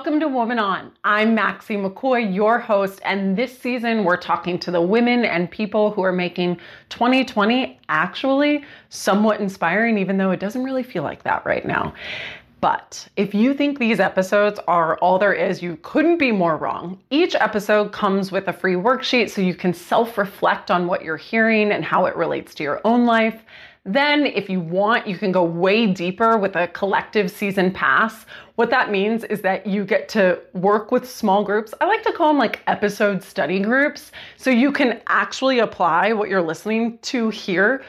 Welcome to Woman On. I'm Maxie McCoy, your host, and this season we're talking to the women and people who are making 2020 actually somewhat inspiring, even though it doesn't really feel like that right now. But if you think these episodes are all there is, you couldn't be more wrong. Each episode comes with a free worksheet so you can self reflect on what you're hearing and how it relates to your own life. Then, if you want, you can go way deeper with a collective season pass. What that means is that you get to work with small groups. I like to call them like episode study groups. So you can actually apply what you're listening to here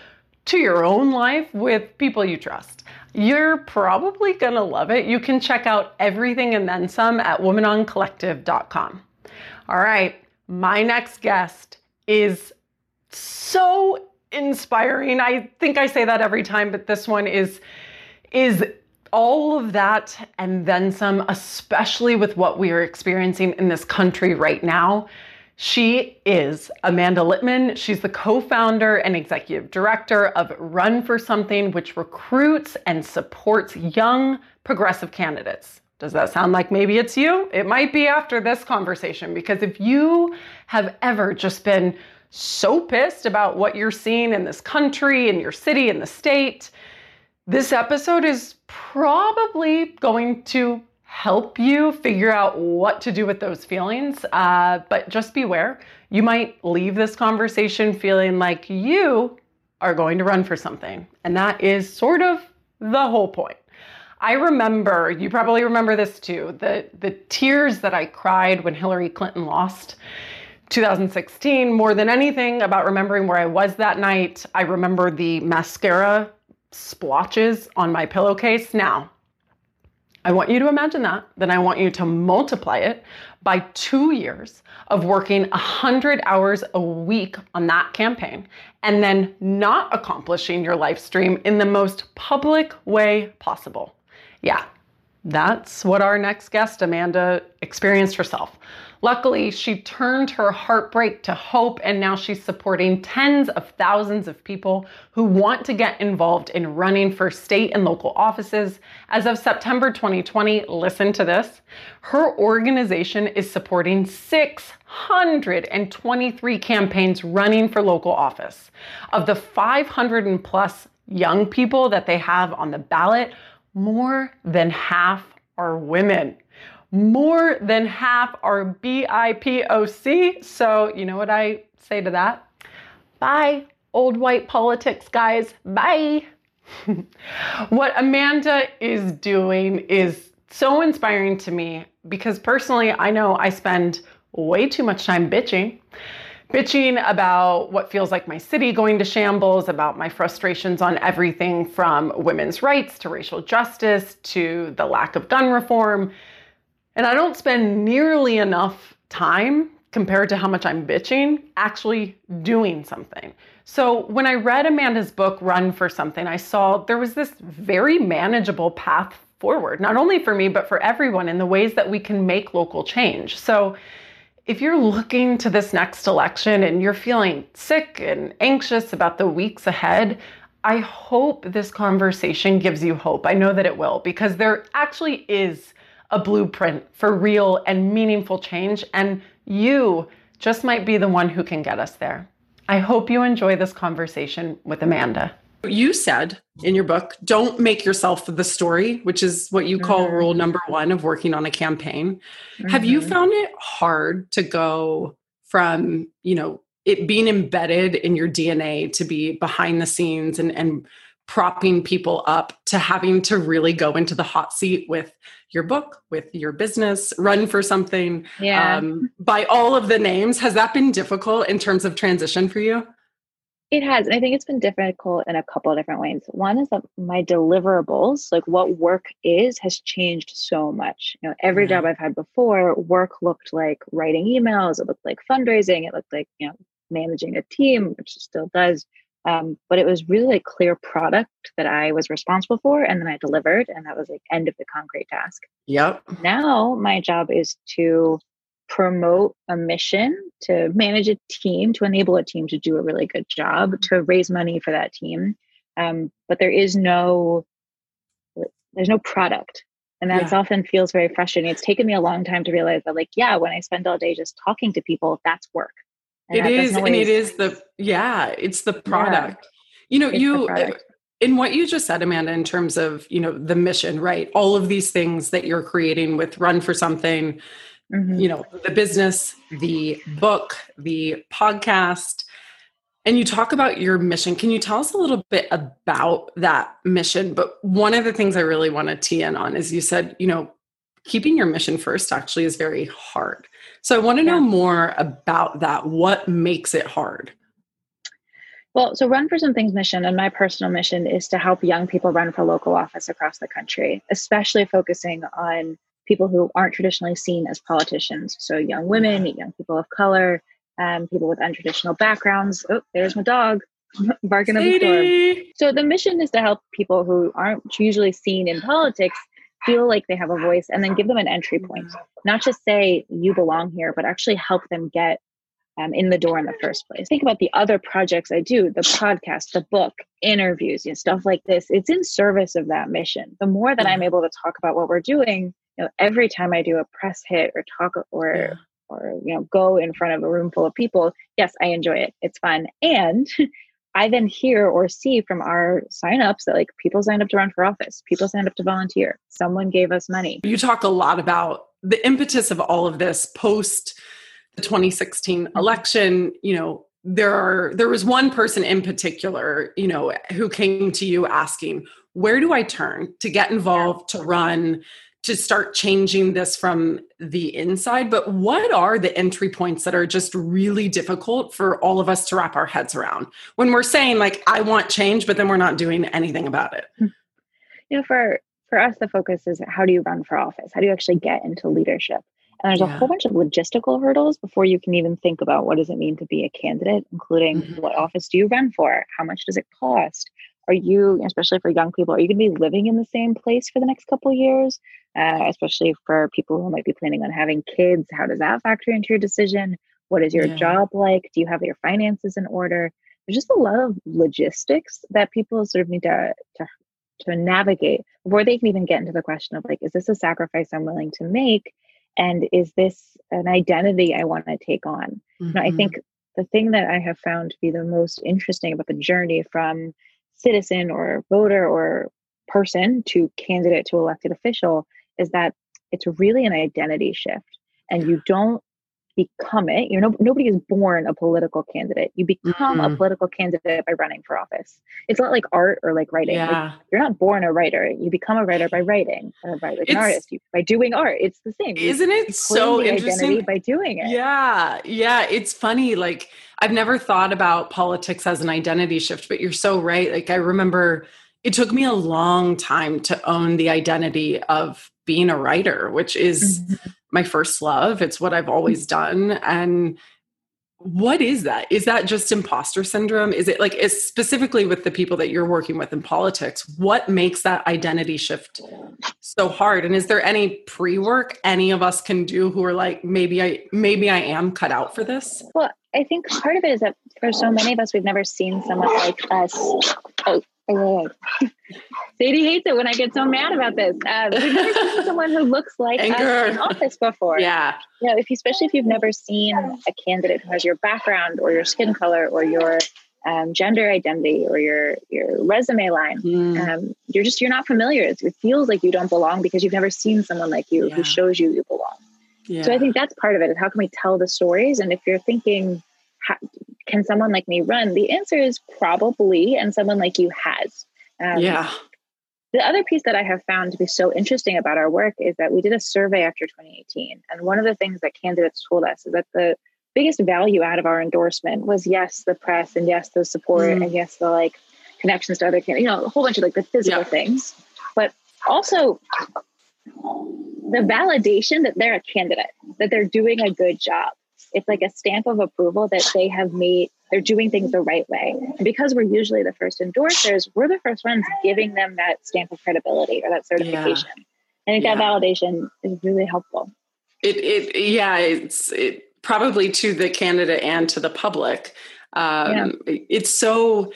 to your own life with people you trust. You're probably gonna love it. You can check out everything and then some at womanoncollective.com. All right, my next guest is so inspiring. I think I say that every time, but this one is is all of that and then some, especially with what we are experiencing in this country right now. She is Amanda Litman. She's the co founder and executive director of Run for Something, which recruits and supports young progressive candidates. Does that sound like maybe it's you? It might be after this conversation, because if you have ever just been so pissed about what you're seeing in this country, in your city, in the state, this episode is probably going to help you figure out what to do with those feelings. Uh, but just beware, you might leave this conversation feeling like you are going to run for something. And that is sort of the whole point. I remember, you probably remember this too, the, the tears that I cried when Hillary Clinton lost. 2016, more than anything about remembering where I was that night, I remember the mascara splotches on my pillowcase. Now, I want you to imagine that. Then I want you to multiply it by two years of working 100 hours a week on that campaign and then not accomplishing your live stream in the most public way possible. Yeah, that's what our next guest, Amanda, experienced herself. Luckily, she turned her heartbreak to hope, and now she's supporting tens of thousands of people who want to get involved in running for state and local offices. As of September 2020, listen to this her organization is supporting 623 campaigns running for local office. Of the 500 and plus young people that they have on the ballot, more than half are women more than half are BIPOC. So, you know what I say to that? Bye, old white politics, guys. Bye. what Amanda is doing is so inspiring to me because personally, I know I spend way too much time bitching. Bitching about what feels like my city going to shambles, about my frustrations on everything from women's rights to racial justice to the lack of gun reform and I don't spend nearly enough time compared to how much I'm bitching actually doing something. So when I read Amanda's book, Run for Something, I saw there was this very manageable path forward, not only for me, but for everyone in the ways that we can make local change. So if you're looking to this next election and you're feeling sick and anxious about the weeks ahead, I hope this conversation gives you hope. I know that it will, because there actually is a blueprint for real and meaningful change, and you just might be the one who can get us there. I hope you enjoy this conversation with Amanda. You said in your book, don't make yourself the story, which is what you call mm-hmm. rule number one of working on a campaign. Mm-hmm. Have you mm-hmm. found it hard to go from, you know, it being embedded in your DNA to be behind the scenes and, and propping people up to having to really go into the hot seat with your book, with your business, run for something. Yeah. Um, by all of the names, has that been difficult in terms of transition for you? It has. And I think it's been difficult in a couple of different ways. One is that my deliverables, like what work is, has changed so much. You know, every job I've had before, work looked like writing emails, it looked like fundraising, it looked like, you know, managing a team, which still does. Um, but it was really a clear product that I was responsible for, and then I delivered, and that was like end of the concrete task. Yep. Now my job is to promote a mission, to manage a team, to enable a team to do a really good job, to raise money for that team. Um, but there is no there's no product And that's yeah. often feels very frustrating. It's taken me a long time to realize that, like, yeah, when I spend all day just talking to people, that's work. It is, always, and it is the yeah, it's the product. Yeah, you know, you in what you just said, Amanda, in terms of you know the mission, right? All of these things that you're creating with Run for Something, mm-hmm. you know, the business, the book, the podcast and you talk about your mission. Can you tell us a little bit about that mission? But one of the things I really want to tee in on is you said, you know, keeping your mission first actually is very hard. So I want to know more about that. What makes it hard? Well, so Run for Something's mission and my personal mission is to help young people run for local office across the country, especially focusing on people who aren't traditionally seen as politicians. So young women, young people of color, um, people with untraditional backgrounds. Oh, there's my dog barking up the storm. So the mission is to help people who aren't usually seen in politics feel like they have a voice and then give them an entry point. Not just say you belong here, but actually help them get um, in the door in the first place. Think about the other projects I do, the podcast, the book, interviews, you know, stuff like this. It's in service of that mission. The more that I'm able to talk about what we're doing, you know, every time I do a press hit or talk or yeah or you know go in front of a room full of people yes i enjoy it it's fun and i then hear or see from our signups that like people signed up to run for office people signed up to volunteer someone gave us money. You talk a lot about the impetus of all of this post the 2016 mm-hmm. election. You know there are there was one person in particular you know who came to you asking where do i turn to get involved to run to start changing this from the inside but what are the entry points that are just really difficult for all of us to wrap our heads around when we're saying like i want change but then we're not doing anything about it hmm. you know for for us the focus is how do you run for office how do you actually get into leadership and there's yeah. a whole bunch of logistical hurdles before you can even think about what does it mean to be a candidate including mm-hmm. what office do you run for how much does it cost are you especially for young people are you going to be living in the same place for the next couple years? Uh, especially for people who might be planning on having kids how does that factor into your decision? What is your yeah. job like? Do you have your finances in order? There's just a lot of logistics that people sort of need to, to to navigate before they can even get into the question of like is this a sacrifice i'm willing to make? And is this an identity i want to take on? Mm-hmm. i think the thing that i have found to be the most interesting about the journey from citizen or voter or person to candidate to elected official is that it's really an identity shift. And you don't become it. You know, nobody is born a political candidate. You become mm-hmm. a political candidate by running for office. It's not like art or like writing. Yeah. Like, you're not born a writer. You become a writer by writing or by like an artist. You, by doing art. It's the same. Isn't you, it so interesting? By doing it. Yeah. Yeah. It's funny. Like I've never thought about politics as an identity shift, but you're so right. Like I remember it took me a long time to own the identity of being a writer, which is mm-hmm. My first love. It's what I've always done. And what is that? Is that just imposter syndrome? Is it like specifically with the people that you're working with in politics? What makes that identity shift so hard? And is there any pre-work any of us can do who are like maybe I maybe I am cut out for this? Well, I think part of it is that for so many of us, we've never seen someone like us. Oh, Sadie hates it when I get so mad about this. Uh, we've never seen someone who looks like Anger. us in office before. Yeah. You know, if you, especially if you've never seen a candidate who has your background or your skin color or your um, gender identity or your your resume line, mm. um, you're just you're not familiar. It feels like you don't belong because you've never seen someone like you yeah. who shows you you belong. Yeah. So I think that's part of it. Is how can we tell the stories? And if you're thinking, how, can someone like me run? The answer is probably, and someone like you has. Um, yeah. The other piece that I have found to be so interesting about our work is that we did a survey after 2018. And one of the things that candidates told us is that the biggest value out of our endorsement was yes, the press and yes, the support mm. and yes, the like connections to other candidates, you know, a whole bunch of like the physical yeah. things, but also the validation that they're a candidate, that they're doing a good job it's like a stamp of approval that they have made they're doing things the right way and because we're usually the first endorsers we're the first ones giving them that stamp of credibility or that certification yeah. i think yeah. that validation is really helpful it it yeah it's it probably to the candidate and to the public um, yeah. it's so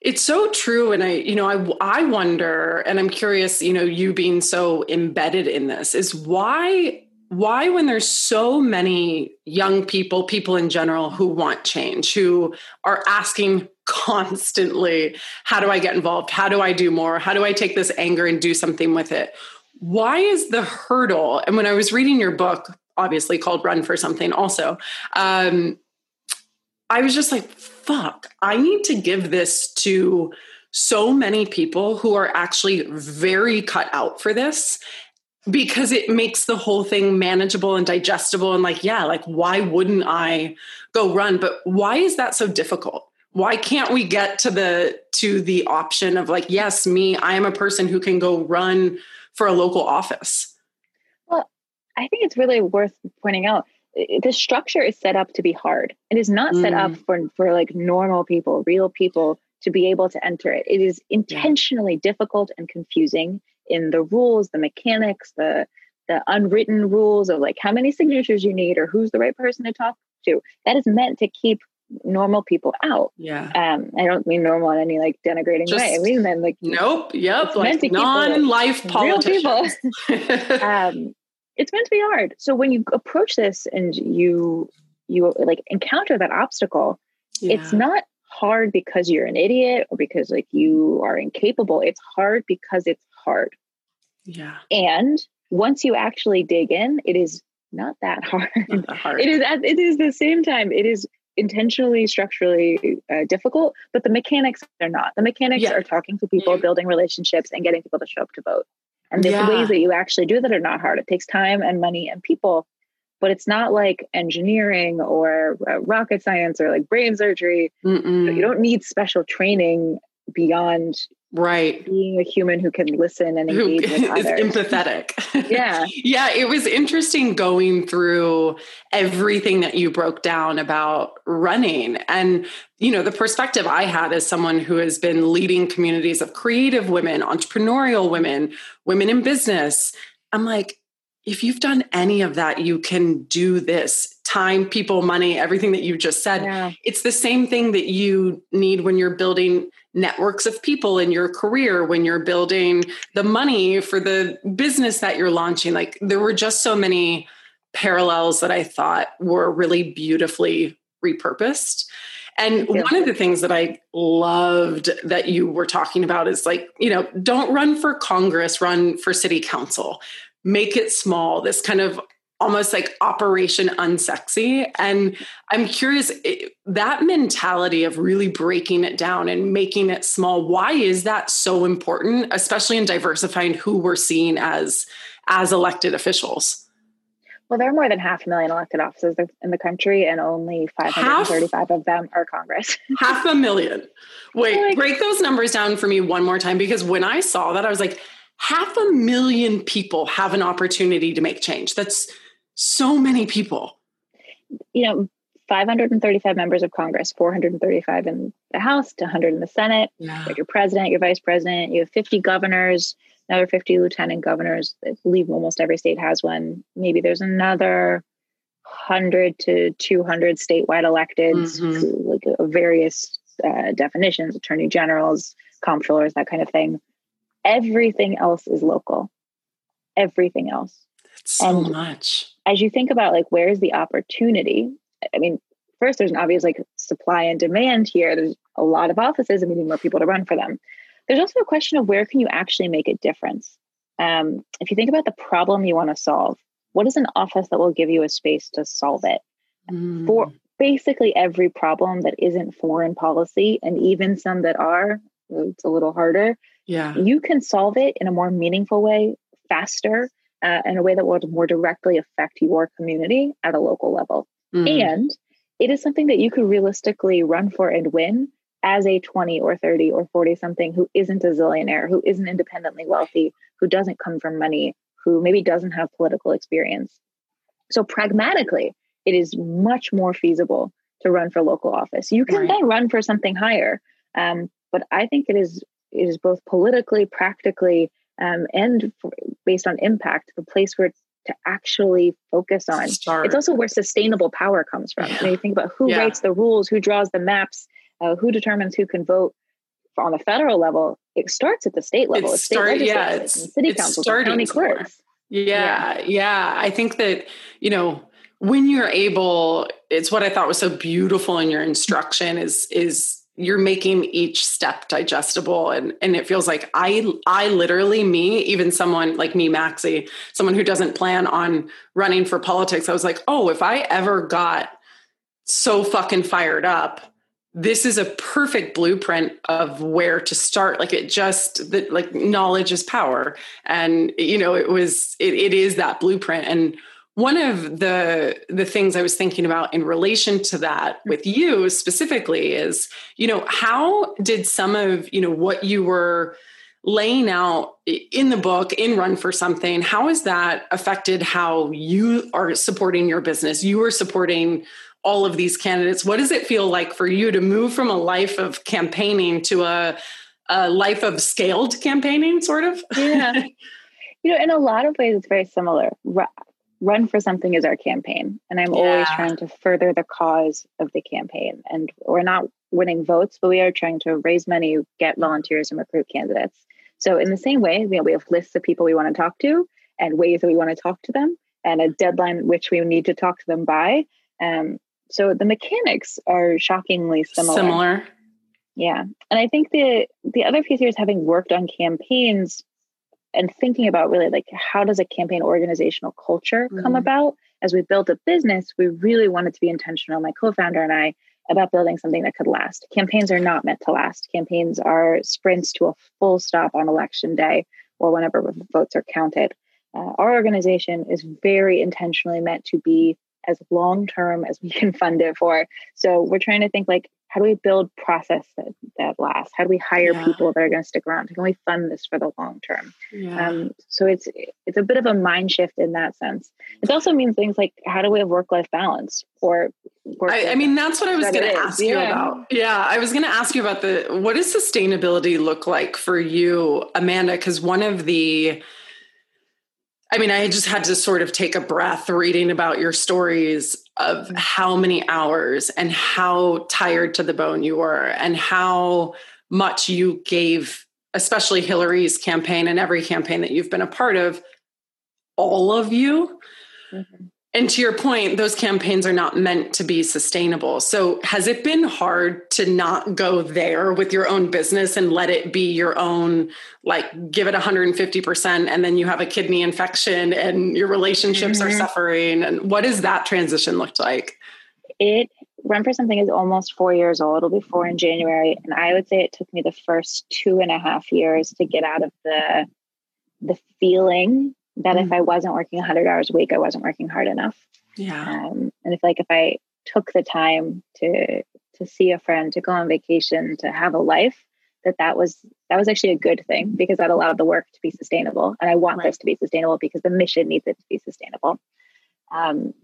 It's so true. And I, you know, I, I wonder, and I'm curious, you know, you being so embedded in this is why, why when there's so many young people, people in general who want change, who are asking constantly, how do I get involved? How do I do more? How do I take this anger and do something with it? Why is the hurdle? And when I was reading your book, obviously called Run for Something also, um, I was just like, fuck, I need to give this to so many people who are actually very cut out for this because it makes the whole thing manageable and digestible and like yeah like why wouldn't i go run but why is that so difficult why can't we get to the to the option of like yes me i am a person who can go run for a local office well i think it's really worth pointing out the structure is set up to be hard. It is not set up mm. for for like normal people, real people to be able to enter it. It is intentionally difficult and confusing in the rules, the mechanics, the the unwritten rules of like how many signatures you need or who's the right person to talk to. That is meant to keep normal people out. Yeah. Um, I don't mean normal in any like denigrating Just, way. I mean then like nope. Yep. Like non-life politicians. um, it's meant to be hard. So when you approach this and you you like encounter that obstacle, yeah. it's not hard because you're an idiot or because like you are incapable. It's hard because it's hard. Yeah. And once you actually dig in, it is not that hard. Not that hard. It is at it is the same time. It is intentionally structurally uh, difficult, but the mechanics are not. The mechanics yeah. are talking to people, yeah. building relationships, and getting people to show up to vote. And the yeah. ways that you actually do that are not hard. It takes time and money and people, but it's not like engineering or uh, rocket science or like brain surgery. Mm-mm. You don't need special training beyond right. Being a human who can listen and engage who with others. empathetic. Yeah. Yeah it was interesting going through everything that you broke down about running. And you know the perspective i had as someone who has been leading communities of creative women entrepreneurial women women in business i'm like if you've done any of that you can do this. Time people money everything that you just said. Yeah. it's the same thing that you need when you're building networks of people in your career when you're building the money for the business that you're launching. Like there were just so many parallels that i thought were really beautifully repurposed. And one of the things that I loved that you were talking about is like, you know, don't run for Congress, run for city council. Make it small, this kind of almost like operation unsexy. And i'm curious that mentality of really breaking it down and making it small why is that so important especially in diversifying who we're seeing as as elected officials? Well there are more than half a million elected offices in the country and only 535 half, of them are congress. Half a million. Wait like, break those numbers down for me one more time because when i saw that i was like half a million people have an opportunity to make change that's so many people. You know, 535 members of Congress, 435 in the House, to 100 in the Senate. Yeah. You your president, your vice president. You have 50 governors, another 50 lieutenant governors. I believe almost every state has one. Maybe there's another 100 to 200 statewide electeds, mm-hmm. like various uh, definitions, attorney generals, comptrollers, that kind of thing. Everything else is local. Everything else That's so and much. As you think about like where is the opportunity? I mean, first there's an obvious like supply and demand here. There's a lot of offices and we need more people to run for them. There's also a question of where can you actually make a difference? Um, if you think about the problem you want to solve, what is an office that will give you a space to solve it? Mm. For basically every problem that isn't foreign policy, and even some that are, it's a little harder. Yeah. You can solve it in a more meaningful way, faster, uh, in a way that will more directly affect your community at a local level. Mm. And it is something that you could realistically run for and win as a 20 or 30 or 40 something who isn't a zillionaire, who isn't independently wealthy, who doesn't come from money, who maybe doesn't have political experience. So, pragmatically, it is much more feasible to run for local office. You can right. then run for something higher. Um, but I think it is it is both politically, practically, um, and for, based on impact, the place where it's to actually focus on. Start. It's also where sustainable power comes from. Yeah. When you think about who yeah. writes the rules, who draws the maps, uh, who determines who can vote. on the federal level, it starts at the state level. It start, yeah, it's, city council, county clerks. Yeah, yeah, yeah. I think that you know when you're able, it's what I thought was so beautiful in your instruction is is you're making each step digestible. And and it feels like i i literally me even someone like me maxie someone who doesn't plan on running for politics i was like oh if i ever got so fucking fired up this is a perfect blueprint of where to start. Like it just that like knowledge is power. And you know it was it, it is that blueprint. And one of the the things i was thinking about in relation to that with you specifically is you know how did some of you know what you were laying out in the book in run for something how has that affected how you are supporting your business? You are supporting all of these candidates. What does it feel like for you to move from a life of campaigning to a, a life of scaled campaigning sort of? Yeah. You know in a lot of ways it's very similar run for something is our campaign. And i'm yeah. always trying to further the cause of the campaign. And we're not winning votes but we are trying to raise money get volunteers and recruit candidates. So in the same way you know, we have lists of people we want to talk to and ways that we want to talk to them and a deadline which we need to talk to them by. Um, so the mechanics are shockingly similar. Similar. Yeah. And i think the the other piece here is having worked on campaigns and thinking about really like how does a campaign organizational culture come mm-hmm. about? As we built a business we really wanted to be intentional my co-founder and i about building something that could last. Campaigns are not meant to last. Campaigns are sprints to a full stop on election day or whenever votes are counted. Uh, our organization is very intentionally meant to be as long term as we can fund it for. So we're trying to think like how do we build process that, that lasts? How do we hire yeah. people that are going to stick around? Can we fund this for the long term? Yeah. um, so it's it's a bit of a mind shift in that sense. It also means things like how do we have work life balance or I, I, mean that's what i was going to ask yeah. you about. Yeah i was going to ask you about the what does sustainability look like for you amanda? Because one of the I mean, I just had to sort of take a breath reading about your stories of mm-hmm. how many hours and how tired to the bone you were and how much you gave, especially Hillary's campaign and every campaign that you've been a part of, all of you. Mm-hmm. And to your point, those campaigns are not meant to be sustainable. So, has it been hard to not go there with your own business and let it be your own, like give it 150%, and then you have a kidney infection and your relationships mm-hmm. are suffering? And what does that transition look like? It Run for Something is almost four years old. It'll be four in January. And I would say it took me the first two and a half years to get out of the the feeling that mm if I wasn't working 100 hours a week, I wasn't working hard enough. Yeah. Um, and if like if I took the time to to see a friend, to go on vacation, to have a life, that that was that was actually a good thing because that allowed the work to be sustainable. And I want right. this to be sustainable because the mission needs it to be sustainable. Um,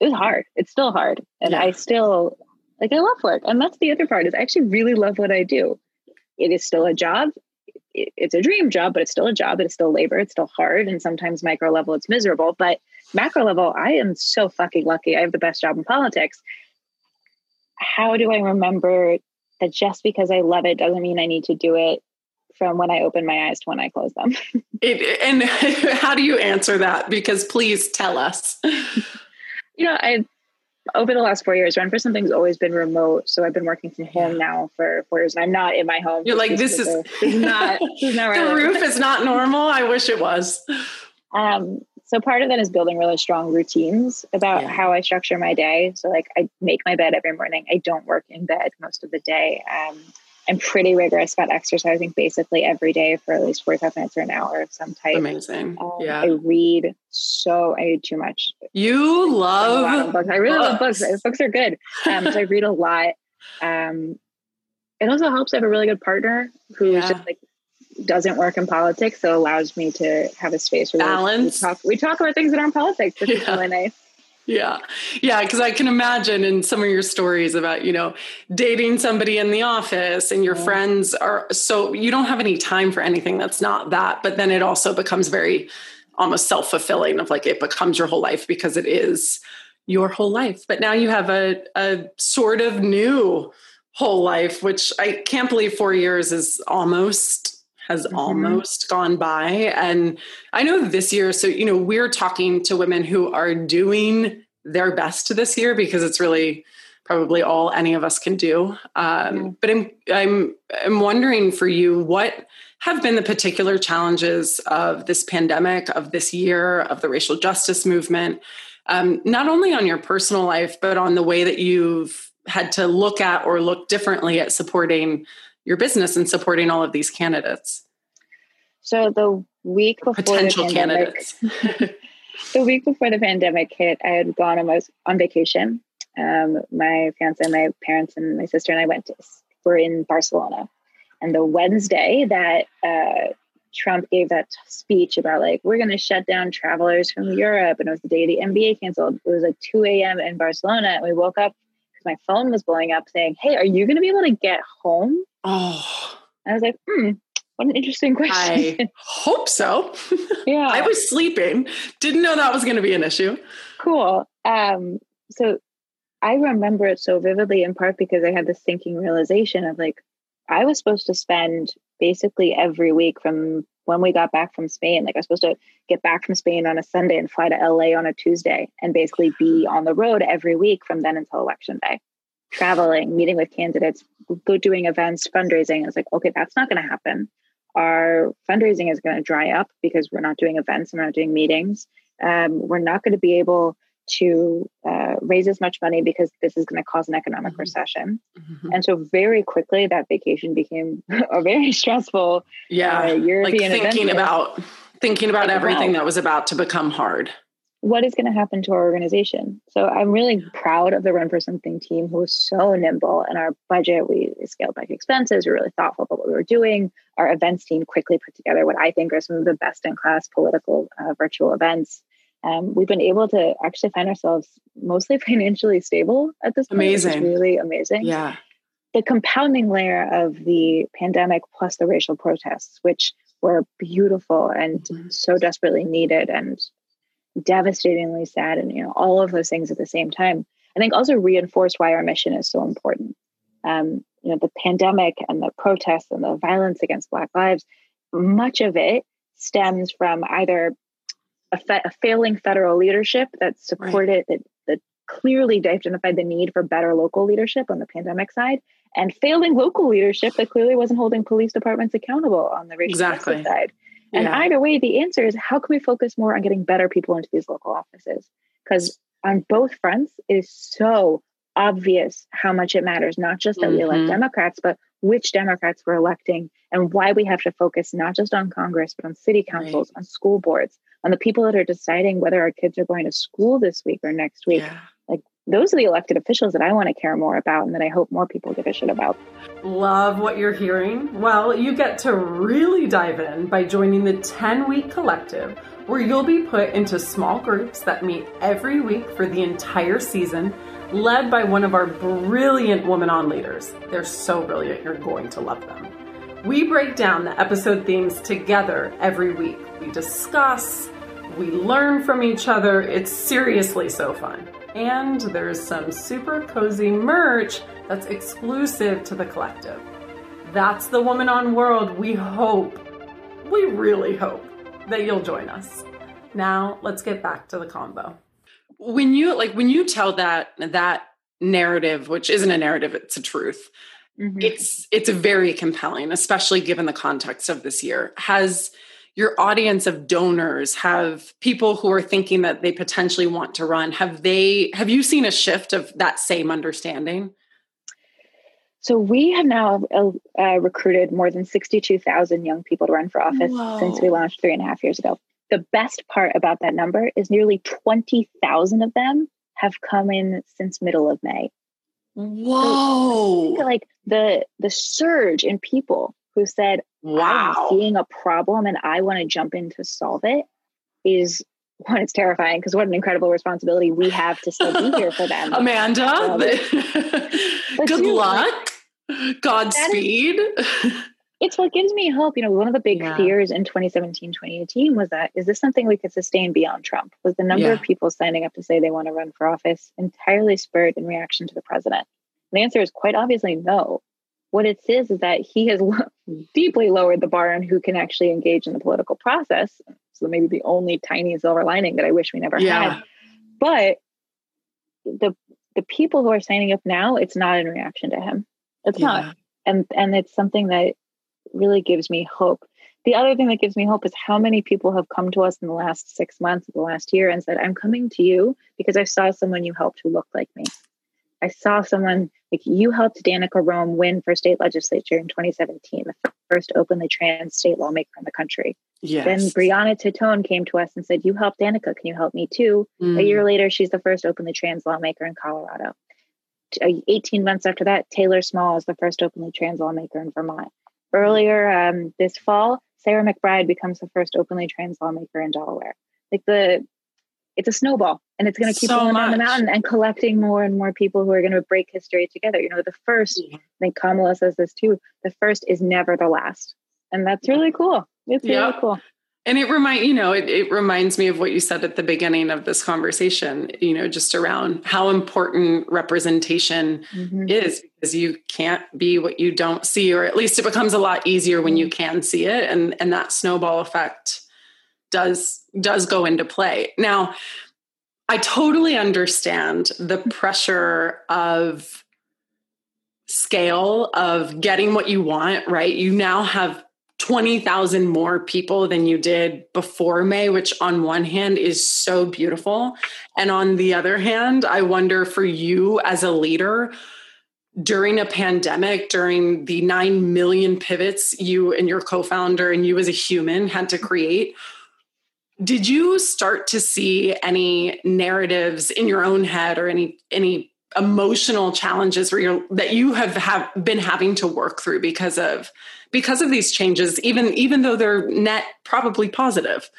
it was hard. It's still hard, and yeah. I still like I love work. And that's the other part is I actually really love what I do. It is still a job it's a dream job, but it's still a job. It's still labor. It's still hard. And sometimes micro level, it's miserable. But macro level, I am so fucking lucky. I have the best job in politics. How do I remember that just because I love it doesn't mean I need to do it from when I open my eyes to when I close them? it, and how do you answer that? Because please tell us. you know, I over the last four years, Run for Something's always been remote. So I've been working from home now for four years, and I'm not in my home. You're like, this is, this is not, this is not the roof is not normal. I wish it was. Um, so part of that is building really strong routines about yeah. how I structure my day. So like, I make my bed every morning. I don't work in bed most of the day. Um, I'm pretty rigorous about exercising basically every day for at least 45 minutes or an hour of some type. Amazing. Um, yeah. I read so, I read too much. You love books. I really books. love books. Books are good. Um, so I read a lot. Um, it also helps I have a really good partner who yeah. just like doesn't work in politics, so allows me to have a space where balance. We talk, we talk about things that aren't politics, which yeah. is really nice. Yeah. Yeah. Cause I can imagine in some of your stories about, you know, dating somebody in the office and your yeah. friends are so you don't have any time for anything that's not that. But then it also becomes very almost self fulfilling of like it becomes your whole life because it is your whole life. But now you have a, a sort of new whole life, which I can't believe four years is almost has mm-hmm. almost gone by. And I know this year, so you know, we're talking to women who are doing their best this year because it's really probably all any of us can do. Um, But I'm I'm I'm wondering for you what have been the particular challenges of this pandemic, of this year, of the racial justice movement, um, not only on your personal life, but on the way that you've had to look at or look differently at supporting your business and supporting all of these candidates? So the week before potential the pandemic, candidates. the week before the pandemic hit, I had gone on was on vacation. Um, my fiance, my parents, and my sister and I went to were in Barcelona, and the Wednesday that uh, Trump gave that speech about like we're going to shut down travelers from Europe, and it was the day the NBA canceled. It was like 2 a.m. in Barcelona, and we woke up because my phone was blowing up saying, "Hey, are you going to be able to get home?" Oh, I was like, "Hmm, what an interesting question." I hope so. yeah, I was sleeping, didn't know that was going to be an issue. Cool. Um, so I remember it so vividly, in part because I had this thinking realization of like I was supposed to spend basically every week from when we got back from Spain. Like I was supposed to get back from Spain on a Sunday and fly to LA on a Tuesday and basically be on the road every week from then until election day, traveling, meeting with candidates, go doing events, fundraising. I was like, okay, that's not going to happen. Our fundraising is going to dry up because we're not doing events and we're not doing meetings. Um, we're not going to be able to uh, raise as much money because this is going to cause an economic mm-hmm. recession. Mm-hmm. And so very quickly that vacation became a very stressful yeah, uh, European like thinking about thinking about like, everything that was about to become hard. What is going to happen to our organization? So I'm really proud of the Run for Something team who was so nimble in our budget. We scaled back expenses. We are really thoughtful about what we were doing. Our events team quickly put together what I think are some of the best in class political uh, virtual events um, we've been able to actually find ourselves mostly financially stable at this point. Amazing. really amazing. Yeah. The compounding layer of the pandemic plus the racial protests, which were beautiful and mm-hmm. so desperately needed and devastatingly sad, and you know all of those things at the same time. I think also reinforced why our mission is so important. Um, you know, the pandemic and the protests and the violence against Black lives, much of it stems from either a, fa- a failing federal leadership that supported right. that, that clearly identified the need for better local leadership on the pandemic side and failing local leadership that clearly wasn't holding police departments accountable on the racial exactly. justice side. And yeah. either way, the answer is how can we focus more on getting better people into these local offices? Because on both fronts, it is so obvious how much it matters, not just that mm-hmm. we elect mm-hmm. Democrats, but which Democrats we're electing and why we have to focus not just on Congress, but on city councils, right. on school boards, on the people that are deciding whether our kids are going to school this week or next week. Yeah. Those are the elected officials that I want to care more about and that I hope more people give a shit about. Love what you're hearing. Well, you get to really dive in by joining the 10 week collective, where you'll be put into small groups that meet every week for the entire season, led by one of our brilliant woman on leaders. They're so brilliant, you're going to love them. We break down the episode themes together every week. We discuss, we learn from each other. It's seriously so fun. And there's some super cozy merch that's exclusive to the collective. That's the Woman on World. We hope, we really hope that you'll join us. Now, let's get back to the combo. When you like when you tell that that narrative, which isn't a narrative, it's a truth Mm-hmm. It's it's very compelling, especially given the context of this year. Has your audience of donors have people who are thinking that they potentially want to run have they have you seen a shift of that same understanding so we have now uh, uh recruited more than 62000 young people to run for office Whoa. since we launched three and a half years ago the best part about that number is nearly 20000 of them have come in since middle of may Whoa! So like the the surge in people who said, "Wow, I'm seeing a problem and I want to jump in to solve it is one. It's terrifying because what an incredible responsibility we have to still be here for them. Amanda, um, good luck. Godspeed. it's what gives me hope. You know, one of the big yeah. fears in 2017, 2018 was that is this something we could sustain beyond Trump? Was the number yeah. of people signing up to say they want to run for office entirely spurred in reaction to the president? the answer is quite obviously no. What it says is that he has deeply lowered the bar on who can actually engage in the political process. So maybe the only tiny silver lining that I wish we never yeah. had. But the the people who are signing up now, it's not in reaction to him. It's yeah. not. And and it's something that really gives me hope. The other thing that gives me hope is how many people have come to us in the last six months, the last year, and said, I'm coming to you because I saw someone you helped who looked like me. I saw someone like you helped Danica Roem win for state legislature in 2017, the first openly trans state lawmaker in the country. Yes. Then Brianna Titone came to us and said, You helped Danica. Can you help me too? Mm. A year later, she's the first openly trans lawmaker in Colorado. 18 months after that, Taylor Small is the first openly trans lawmaker in Vermont. Earlier um, this fall, Sarah McBride becomes the first openly trans lawmaker in Delaware. Like the it's a snowball and it's going to keep so going down the mountain and collecting more and more people who are going to break history together. You know, the first, I think Kamala says this too, the first is never the last. And that's really cool. It's really cool. And it remind you know it, it reminds me of what you said at the beginning of this conversation. You know, just around how important representation mm-hmm. is because you can't be what you don't see, or at least it becomes a lot easier when you mm-hmm. can see it, and and that snowball effect does does go into play. Now, I totally understand the pressure of scale of getting what you want, right? You now have 20,000 more people than you did before May, which on one hand is so beautiful. And on the other hand, I wonder for you as a leader, during a pandemic, during the 9 million pivots you and your co founder and you as a human had to create, did you start to see any narratives in your own head or any any emotional challenges where you're that you have have been having to work through because of because of these changes even even though they're net probably positive?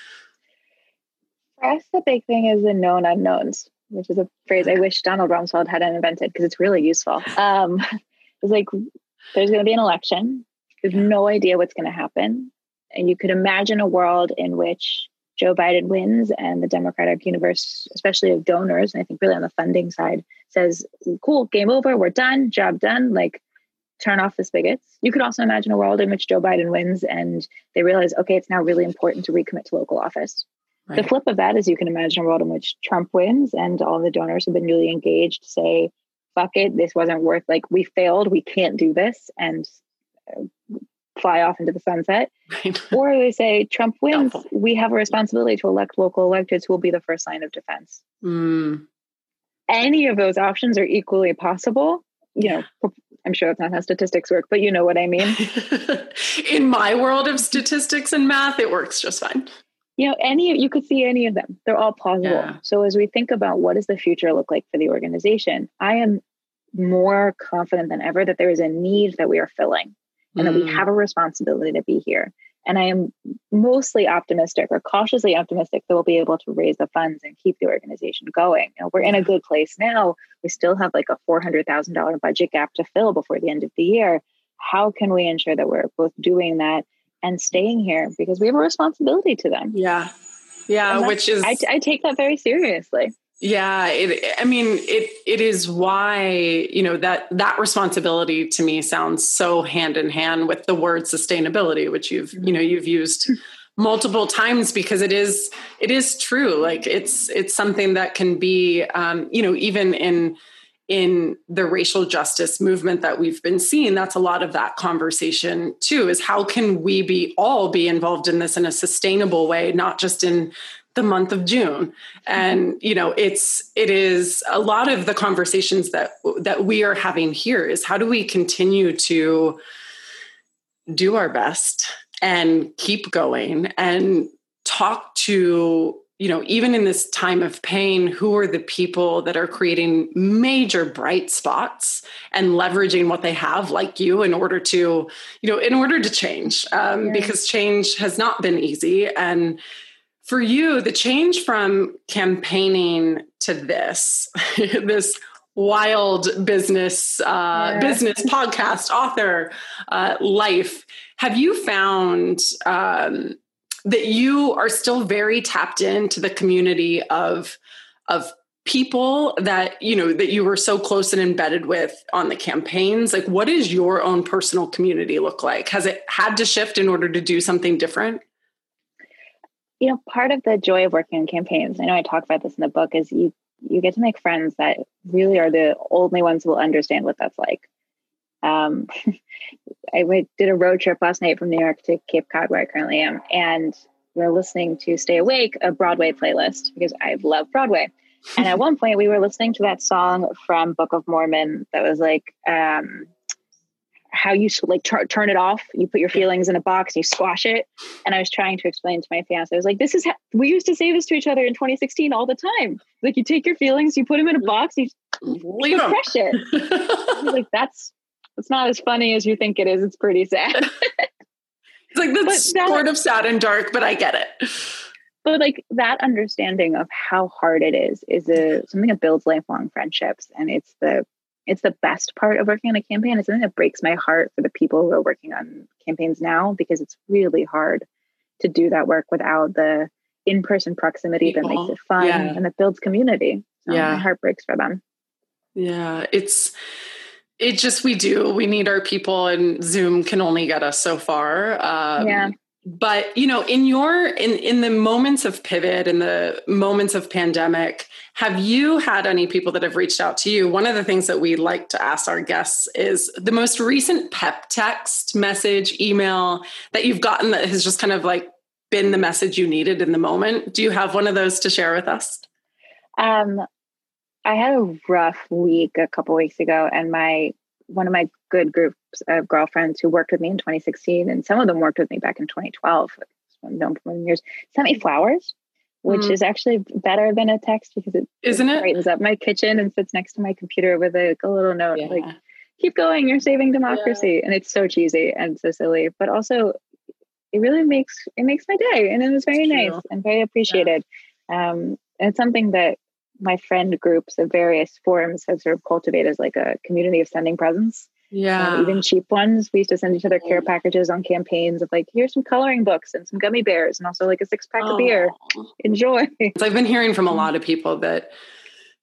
For us the big thing is the known unknowns which is a phrase i wish donald rumsfeld hadn't invented because it's really useful. Um it's like there's going to be an election. You have no idea what's going to happen. And you could imagine a world in which Joe Biden wins and the Democratic universe, especially of donors, and I think really on the funding side, says, cool, game over, we're done, job done, like turn off the spigots. You could also imagine a world in which Joe Biden wins and they realize, okay, it's now really important to recommit to local office. Right. The flip of that is you can imagine a world in which Trump wins and all the donors have been really engaged, say, fuck it, this wasn't worth like we failed, we can't do this, and uh, fly off into the sunset. Right. Or they say Trump wins, we have a responsibility to elect local electeds who will be the first line of defense. Mm. Any of those options are equally possible. You know, I'm sure that's not how statistics work, but you know what I mean. In my world of statistics and math, it works just fine. You know, any you could see any of them. They're all plausible. Yeah. So as we think about what does the future look like for the organization, I am more confident than ever that there is a need that we are filling and mm. that we mm. have a responsibility to be here. And I am mostly optimistic or cautiously optimistic that we'll be able to raise the funds and keep the organization going. You know, we're in a good place now. We still have like a $400,000 budget gap to fill before the end of the year. How can we ensure that we're both doing that and staying here? Because we have a responsibility to them. Yeah. Yeah. Which is, I, I take that very seriously. Yeah, it, I mean, it it is why you know that that responsibility to me sounds so hand in hand with the word sustainability, which you've you know you've used multiple times because it is it is true. Like it's it's something that can be um, you know even in in the racial justice movement that we've been seeing that's a lot of that conversation too is how can we be all be involved in this in a sustainable way not just in the month of June. And you know, it's it is a lot of the conversations that that we are having here is how do we continue to do our best and keep going and talk to you know even in this time of pain who are the people that are creating major bright spots and leveraging what they have like you in order to you know in order to change um, yeah. because change has not been easy and for you, the change from campaigning to this, this wild business, uh, yeah. business podcast author uh, life, have you found um, that you are still very tapped into the community of of people that you know that you were so close and embedded with on the campaigns? Like what does your own personal community look like? Has it had to shift in order to do something different you know part of the joy of working on campaigns i know i talk about this in the book is you you get to make friends that really are the only ones who will understand what that's like um, I went, did a road trip last night from New York to Cape Cod, where I currently am, and we're listening to Stay Awake, a Broadway playlist, because I love Broadway. and at one point, we were listening to that song from Book of Mormon that was like, um, how you like tur- turn it off. You put your feelings in a box, you squash it. And I was trying to explain to my fiance, I was like, this is, how, we used to say this to each other in 2016 all the time. Like you take your feelings, you put them in a box, you, you crush it. like, that's, it's not as funny as you think it is. It's pretty sad. it's like that's that, sort of sad and dark, but I get it. But like that understanding of how hard it is is a something that builds lifelong friendships, and it's the it's the best part of working on a campaign. It's something that breaks my heart for the people who are working on campaigns now because it's really hard to do that work without the in-person proximity people. that makes it fun yeah. and that builds community. So yeah. my heart breaks for them. Yeah, it's it just we do we need our people and zoom can only get us so far um, yeah but you know in your in in the moments of pivot and the moments of pandemic have you had any people that have reached out to you? One of the things that we like to ask our guests is the most recent pep text message email that you've gotten that has just kind of like been the message you needed in the moment. Do you have one of those to share with us? Um I had a rough week a couple weeks ago, and my one of my good groups of girlfriends who worked with me in 2016, and some of them worked with me back in 2012. I've known for many years. Sent me flowers, which mm. is actually better than a text because it isn't it brightens up my kitchen and sits next to my computer with a, a little note yeah. like "Keep going, you're saving democracy," yeah. and it's so cheesy and so silly, but also it really makes it makes my day, and it was very nice and very appreciated. Yeah. Um, and it's something that my friend groups of various forms have sort of cultivated as like a community of sending presents. Yeah. Um, even cheap ones. We used to send each other care packages on campaigns of like, here's some coloring books and some gummy bears and also like a six pack oh. of beer. Enjoy. So I've been hearing from a lot of people that,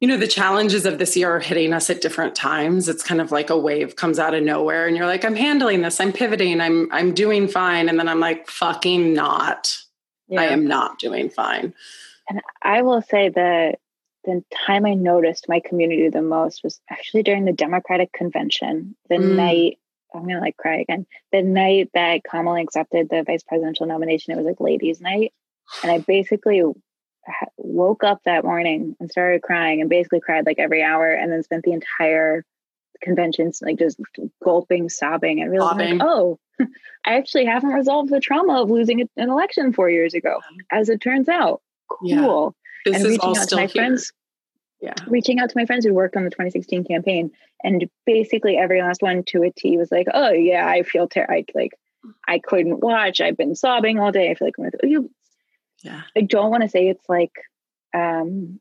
you know, the challenges of this year are hitting us at different times. It's kind of like a wave comes out of nowhere and you're like, I'm handling this, I'm pivoting, I'm I'm doing fine. And then I'm like, fucking not. Yeah. I am not doing fine. And I will say that the time I noticed my community the most was actually during the Democratic convention, the mm. night I'm gonna like cry again. The night that Kamala accepted the vice presidential nomination, it was like ladies' night, and I basically woke up that morning and started crying, and basically cried like every hour, and then spent the entire conventions like just gulping, sobbing, and realizing, like, oh, I actually haven't resolved the trauma of losing an election four years ago. As it turns out, cool. Yeah. This and reaching out to my here. friends. Yeah. Reaching out to my friends who worked on the 2016 campaign. And basically every last one to a T was like, oh yeah, I feel terrible. Like I couldn't watch. I've been sobbing all day. I feel like I'm you yeah. I don't want to say it's like um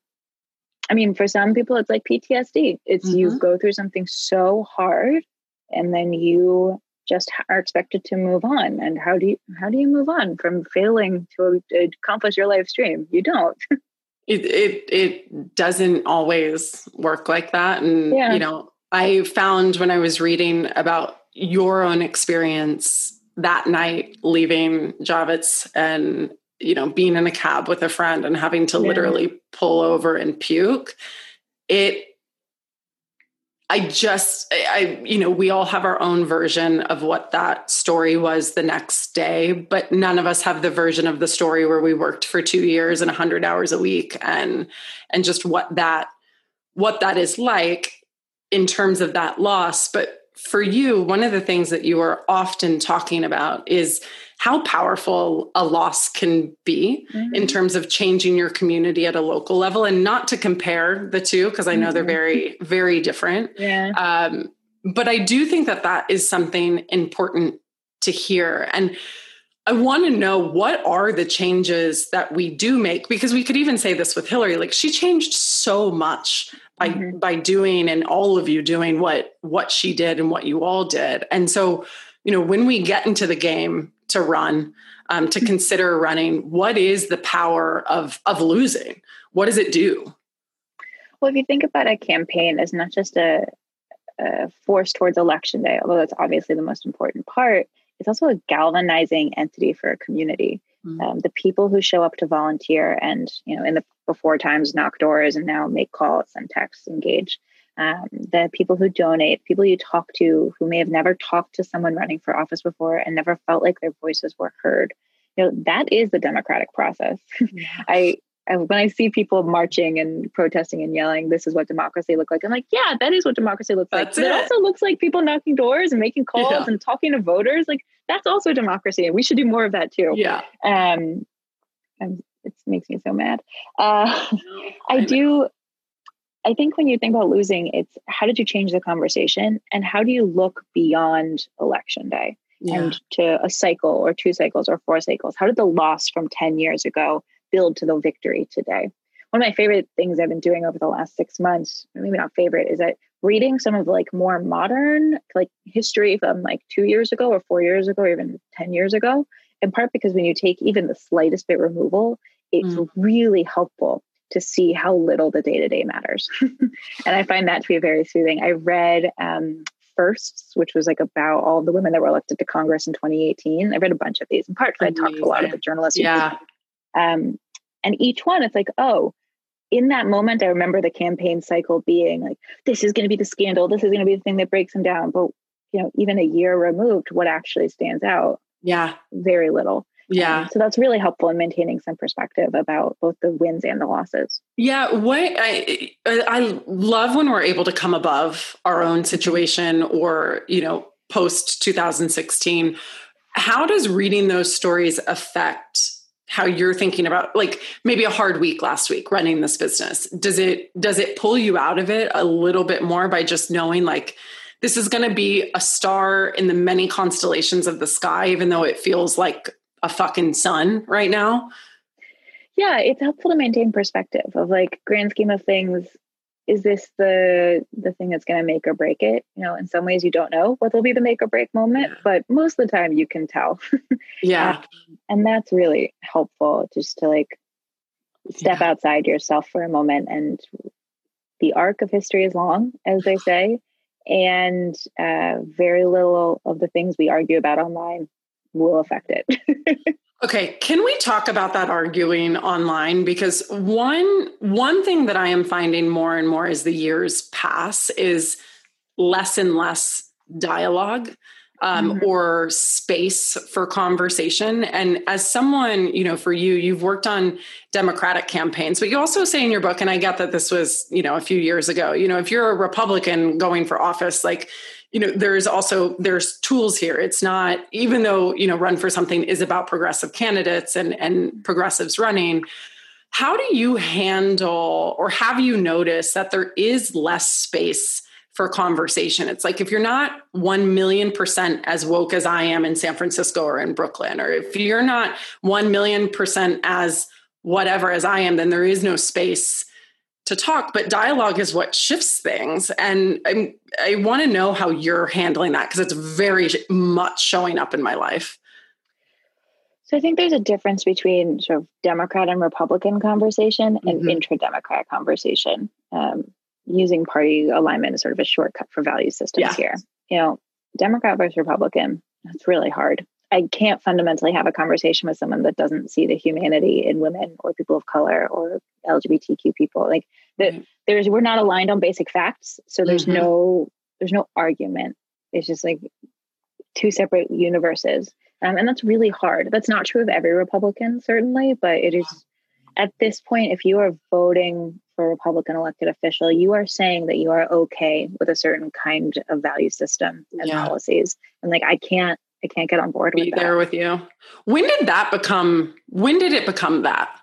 I mean, for some people, it's like PTSD. It's mm-hmm. you go through something so hard, and then you just are expected to move on. And how do you how do you move on from failing to accomplish your life dream? You don't. it it it doesn't always work like that and yeah. you know i found when i was reading about your own experience that night leaving javits and you know being in a cab with a friend and having to yeah. literally pull over and puke it I just, I, you know, we all have our own version of what that story was the next day, but none of us have the version of the story where we worked for two years and a 100 hours a week, and and just what that what that is like in terms of that loss. But for you, one of the things that you are often talking about is how powerful a loss can be mm-hmm. in terms of changing your community at a local level and not to compare the two because i know mm-hmm. they're very very different yeah. Um, but i do think that that is something important to hear and i want to know what are the changes that we do make because we could even say this with hillary like she changed so much by mm-hmm. by doing and all of you doing what what she did and what you all did and so you know when we get into the game to run, um, to consider running, what is the power of of losing? What does it do? Well, if you think about a campaign as not just a, a force towards election day, although that's obviously the most important part, it's also a galvanizing entity for a community. Mm-hmm. Um, the people who show up to volunteer and, you know, in the before times knock doors and now make calls and texts, engage. Um, the people who donate, people you talk to who may have never talked to someone running for office before and never felt like their voices were heard. You know, that is the democratic process. Yeah. I when I see people marching and protesting and yelling, this is what democracy looks like. I'm like, yeah, that is what democracy looks that's like. It. it. also looks like people knocking doors and making calls yeah. and talking to voters. Like that's also democracy, and we should do more of that too. Yeah. Um, and it makes me so mad. Uh, I, do. I think when you think about losing, it's how did you change the conversation, and how do you look beyond election day yeah. and to a cycle or two cycles or four cycles? How did the loss from ten years ago? Build to the victory today. One of my favorite things I've been doing over the last six months, maybe not favorite, is that reading some of like more modern like history from like two years ago or four years ago or even 10 years ago. In part because when you take even the slightest bit removal, it's mm. really helpful to see how little the day to day matters. and I find that to be very soothing. I read um, Firsts, which was like about all the women that were elected to Congress in 2018. I read a bunch of these, in part because I talked to a lot of the journalists. Yeah. Um, and each one, it's like, oh, in that moment, I remember the campaign cycle being like, this is going to be the scandal. This is going to be the thing that breaks them down. But, you know, even a year removed, what actually stands out? Yeah. Very little. Yeah. Um, so that's really helpful in maintaining some perspective about both the wins and the losses. Yeah. What I, I love when we're able to come above our own situation or, you know, post 2016. How does reading those stories affect how you're thinking about like maybe a hard week last week running this business. Does it does it pull you out of it a little bit more by just knowing like this is going to be a star in the many constellations of the sky even though it feels like a fucking sun right now? Yeah it's helpful to maintain perspective of like grand scheme of things is this the the thing that's going to make or break it you know in some ways you don't know what will be the make or break moment yeah. but most of the time you can tell yeah um, and that's really helpful just to like step yeah. outside yourself for a moment and the arc of history is long as they say and uh, very little of the things we argue about online will affect it Okay, can we talk about that arguing online because one one thing that I am finding more and more as the years pass is less and less dialogue um, mm-hmm. or space for conversation. And as someone, you know, for you, you've worked on Democratic campaigns, but you also say in your book, and I get that this was, you know, a few years ago, you know, if you're a Republican going for office, like you know there's also there's tools here. It's not even though you know run for something is about progressive candidates and and progressives running how do you handle or have you noticed that there is less space for conversation? It's like if you're not 1 million percent as woke as i am in san francisco or in brooklyn or if you're not 1 million percent as whatever as i am then there is no space to talk, but dialogue is what shifts things. And I'm, i want to know how you're handling that because it's very much showing up in my life. So I think there's a difference between sort of Democrat and Republican conversation and mm-hmm. intra-Democrat conversation. Um, using party alignment is sort of a shortcut for value systems yeah. here. You know, Democrat versus Republican, that's really hard. I can't fundamentally have a conversation with someone that doesn't see the humanity in women or people of color or LGBTQ people. Like that, there's we're not aligned on basic facts, so there's mm-hmm. no there's no argument. It's just like two separate universes, um, and that's really hard. That's not true of every Republican, certainly, but it is at this point. If you are voting for a Republican elected official, you are saying that you are okay with a certain kind of value system and yeah. policies, and like I can't I can't get on board Be with there with you. When did that become? When did it become that?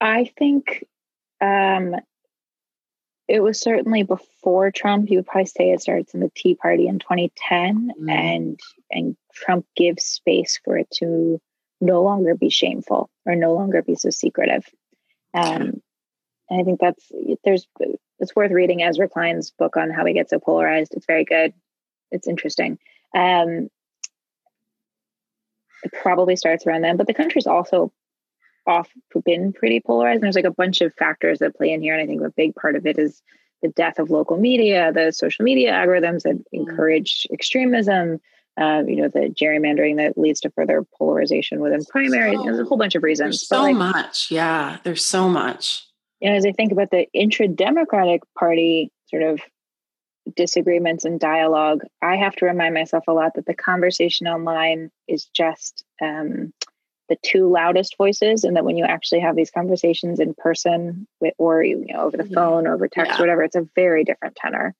I think um, it was certainly before Trump. You would probably say it starts in the Tea Party in 2010, mm. and and Trump gives space for it to no longer be shameful or no longer be so secretive. Um, and I think that's there's it's worth reading Ezra Klein's book on how we get so polarized. It's very good. It's interesting. Um, it probably starts around then, but the country's also off been pretty polarized. And there's like a bunch of factors that play in here. And I think a big part of it is the death of local media, the social media algorithms that mm-hmm. encourage extremism, um, you know, the gerrymandering that leads to further polarization within primaries. So, there's a whole bunch of reasons. so like, much. Yeah, there's so much. You know, as I think about the intra Democratic Party sort of disagreements and dialogue, I have to remind myself a lot that the conversation online is just um, the two loudest voices, and that when you actually have these conversations in person with, or you know, over the phone, or over text, yeah. whatever, it's a very different tenor.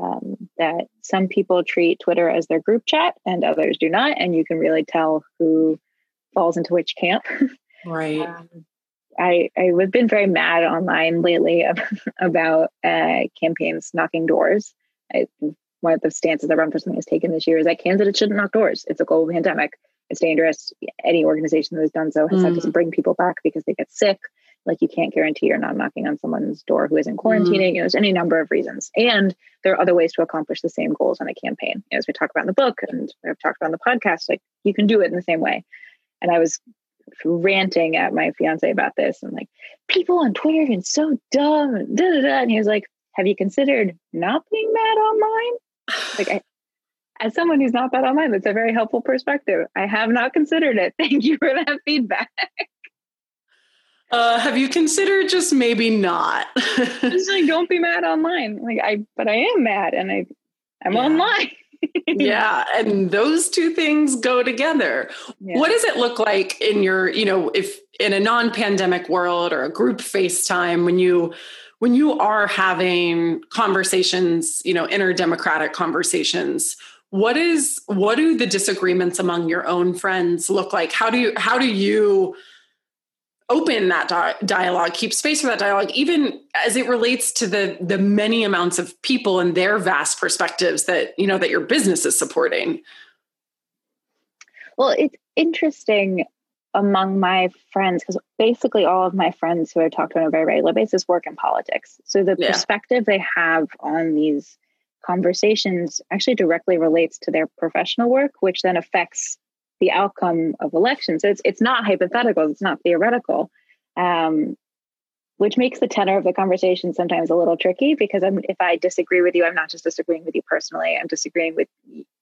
Um, that some people treat Twitter as their group chat and others do not, and you can really tell who falls into which camp. Right. Um, I I've been very mad online lately about uh, campaigns knocking doors. I, one of the stances that Run for Something has taken this year is that candidates shouldn't knock doors. It's a global pandemic. It's dangerous. Any organization that has done so has mm. had to mm. bring people back because they get sick. Like you can't guarantee you're not knocking on someone's door who isn't quarantining. Mm. You know, there's any number of reasons. And there are other ways to accomplish the same goals on a campaign. As we talk about in the book and I've talked about on the podcast, like you can do it in the same way. And I was ranting at my fiance about this and like people on Twitter are so dumb. Da, da, da. And he was like, Have you considered not being mad online? Like I, as someone who's not that online, that's a very helpful perspective. I have not considered it. Thank you for that feedback. Uh, have you considered just maybe not? just like don't be mad online. Like I, but I am mad, and I, I'm yeah. online. yeah, and those two things go together. Yeah. What does it look like in your, you know, if in a non-pandemic world or a group FaceTime when you when you are having conversations, you know, interdemocratic conversations? what is what do the disagreements among your own friends look like how do you how do you open that di- dialogue keep space for that dialogue even as it relates to the the many amounts of people and their vast perspectives that you know that your business is supporting well it's interesting among my friends because basically all of my friends who i talk to on a very regular basis work in politics so the yeah. perspective they have on these conversations actually directly relates to their professional work, which then affects the outcome of elections. So it's it's not hypothetical, it's not theoretical, um, which makes the tenor of the conversation sometimes a little tricky because I'm, if I disagree with you, I'm not just disagreeing with you personally. I'm disagreeing with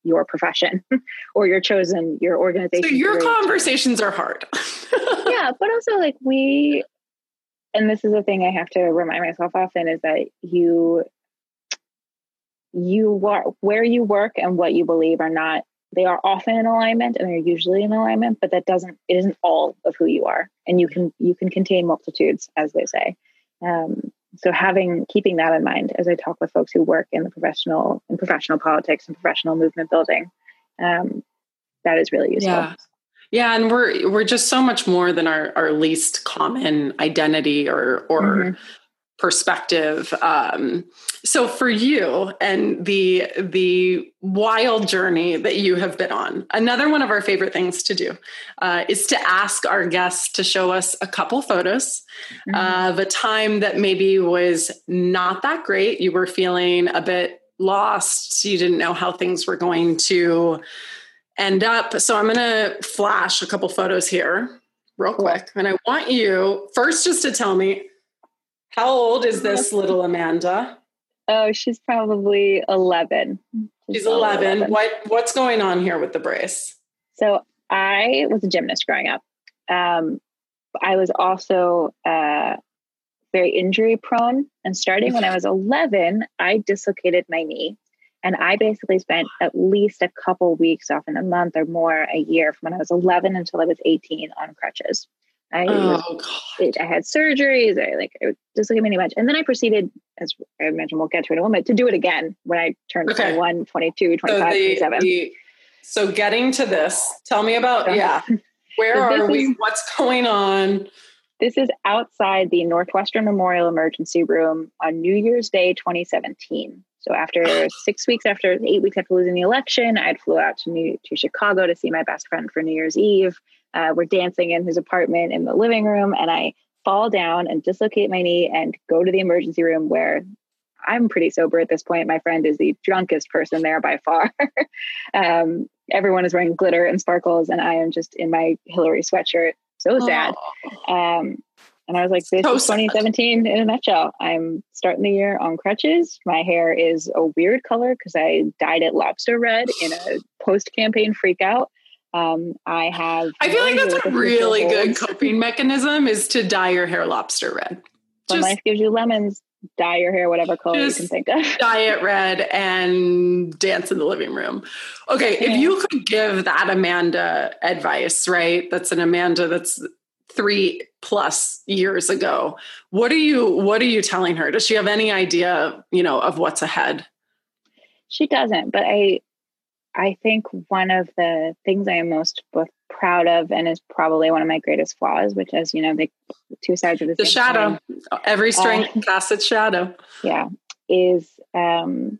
your profession or your chosen your organization. So your conversations are hard. yeah, but also like we, and this is a thing I have to remind myself often is that you you are where you work and what you believe are not they are often in alignment and they're usually in alignment but that doesn't it isn't all of who you are. And you can you can contain multitudes as they say. Um, so having keeping that in mind as i talk with folks who work in the professional in professional politics and professional movement building um, that is really useful. Yeah. Yeah and we're we're just so much more than our our least common identity or or mm-hmm perspective. Um, so for you and the the wild journey that you have been on, another one of our favorite things to do uh, is to ask our guests to show us a couple photos mm-hmm. of a time that maybe was not that great. You were feeling a bit lost. You didn't know how things were going to end up. So I'm going to flash a couple photos here real quick. And I want you first just to tell me how old is this little Amanda? Oh, she's probably 11. She's, she's 11. 11. What what's going on here with the brace? So, I was a gymnast growing up. Um, I was also uh, very injury prone. And starting when I was 11, I dislocated my knee. And I basically spent at least a couple weeks, often a month or more, a year from when I was 11 until I was 18 on crutches. I oh, I had surgeries. I like I just look at many much. And then I proceeded, as I mentioned, we'll get to it in a moment, to do it again when I turned okay. 21, 22, 25, so the, 27. The, so getting to this, tell me about, yeah, where so are we? Is, What's going on? This is outside the Northwestern Memorial Emergency Room on New Year's Day, 2017. So after six weeks after eight weeks after losing the election, I'd flew out to New to Chicago to see my best friend for New Year's Eve. Uh, we're dancing in his apartment in the living room, and I fall down and dislocate my knee and go to the emergency room where I'm pretty sober at this point. My friend is the drunkest person there by far. um, everyone is wearing glitter and sparkles, and I am just in my Hillary sweatshirt. So sad. Oh. Um, and I was like, this so is 2017 sad. in a nutshell. I'm starting the year on crutches. My hair is a weird color because I dyed it lobster red in a post campaign freak out. Um, I have. I feel like that's a really good coping mechanism is to dye your hair lobster red. When life gives you lemons, dye your hair whatever color you can think of. dye it red and dance in the living room. Okay, yeah. if you could give that Amanda advice, right? That's an Amanda that's three plus years ago. What are you what are you telling her? Does she have any idea, you know, of what's ahead? She doesn't, but I I think one of the things I am most both proud of and is probably one of my greatest flaws, which as you know, the two sides of the, the shadow. Coin, Every strength uh, casts its shadow. Yeah. Is um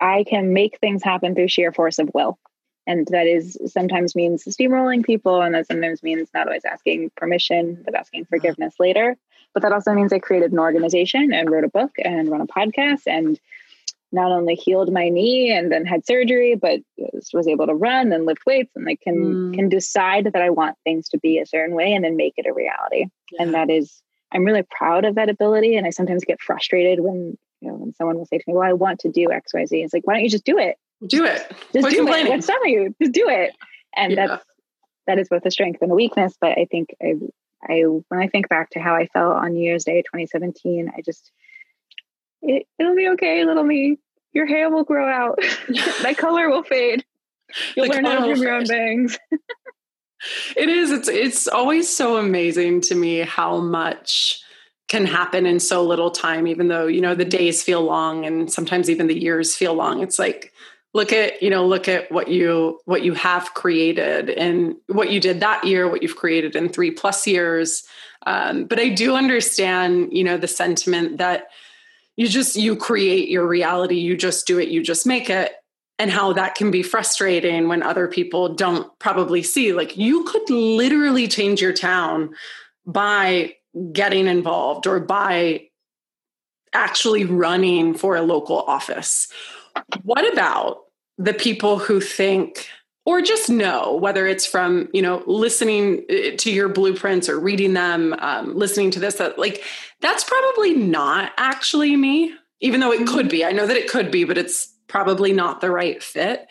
I can make things happen through sheer force of will. And that is sometimes means steamrolling people, and that sometimes means not always asking permission, but asking uh-huh. forgiveness later. But that also means I created an organization and wrote a book and run a podcast and not only healed my knee and then had surgery, but was able to run and lift weights and like can mm. can decide that I want things to be a certain way and then make it a reality. Yeah. And that is I'm really proud of that ability. And I sometimes get frustrated when you know when someone will say to me, Well, I want to do XYZ. It's like, why don't you just do it? Do it. Just do it. What's with you? Just do it. And yeah. that's that is both a strength and a weakness. But I think I I when I think back to how I felt on New Year's Day 2017, I just it, it'll be okay, little me. Your hair will grow out. that color will fade. You'll the learn how to trim your own bangs. it is. It's it's always so amazing to me how much can happen in so little time, even though, you know, the days feel long and sometimes even the years feel long. It's like look at, you know, look at what you what you have created and what you did that year, what you've created in three plus years. Um, but I do understand, you know, the sentiment that you just you create your reality. You just do it. You just make it. And how that can be frustrating when other people don't probably see like you could literally change your town by getting involved or by actually running for a local office. What about the people who think or just know whether it's from you know listening uh, to your blueprints or reading them um, listening to this that like that's probably not actually me even though it could mm-hmm. be. I know that it could be but it's probably not the right fit.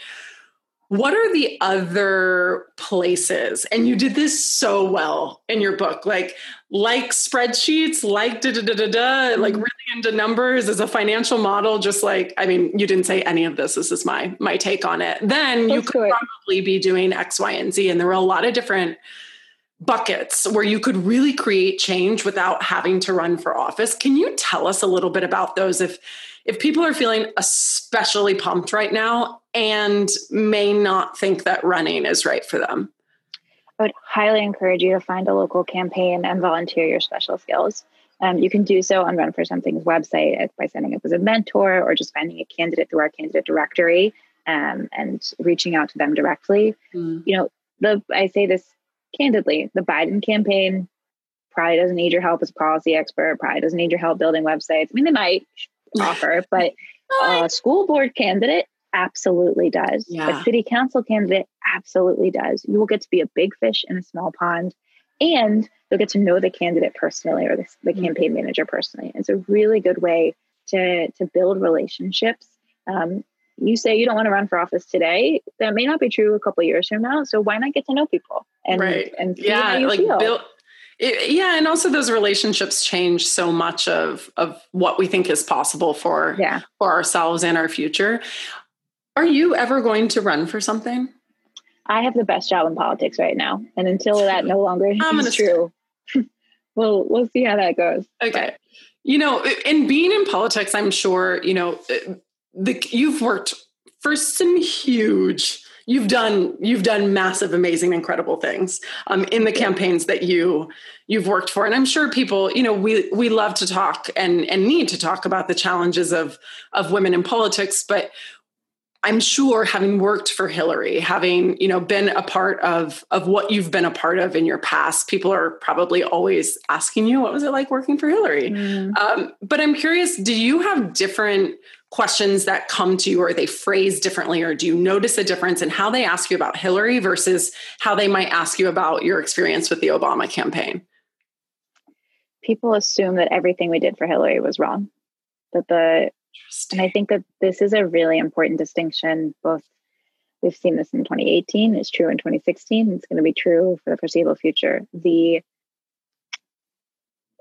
What are the other places? And you did this so well in your book like like spreadsheets like da da da da da like mm-hmm. really into numbers as a financial model just like i mean you didn't say any of this this is my my take on it then you could probably be doing x y and z and there were a lot of different buckets where you could really create change without having to run for office can you tell us a little bit about those if if people are feeling especially pumped right now and may not think that running is right for them? I would highly encourage you to find a local campaign and volunteer your special skills. Um, you can do so on Run for Something's website by signing up as a mentor or just finding a candidate through our candidate directory um, and reaching out to them directly. Mm. You know, the I say this candidly, the Biden campaign probably doesn't need your help as a policy expert, probably doesn't need your help building websites. I mean, they might offer, but a school board candidate absolutely does. Yeah. A city council candidate absolutely does. You will get to be a big fish in a small pond and you'll get to know the candidate personally or the, the mm-hmm. campaign manager personally. It's a really good way to, to build relationships. Um, you say you don't want to run for office today. That may not be true a couple years from now. So why not get to know people and right. and yeah, like feel? build it, yeah, and also those relationships change so much of of what we think is possible for yeah. for ourselves and our future. Are you ever going to run for something? I have the best job in politics right now, and until that no longer is true, we'll we'll see how that goes. Okay, but. you know, in being in politics, I'm sure you know the you've worked for some huge you've done you've done massive amazing incredible things um, in the campaigns that you you've worked for and i'm sure people you know we we love to talk and and need to talk about the challenges of of women in politics but I'm sure having worked for Hillary, having, you know, been a part of of what you've been a part of in your past, people are probably always asking you, what was it like working for Hillary? Mm. Um, but I'm curious, do you have different questions that come to you or they phrase differently or do you notice a difference in how they ask you about Hillary versus how they might ask you about your experience with the Obama campaign? People assume that everything we did for Hillary was wrong. That the and I think that this is a really important distinction both we've seen this in 2018 it's true in 2016 it's going to be true for the foreseeable future the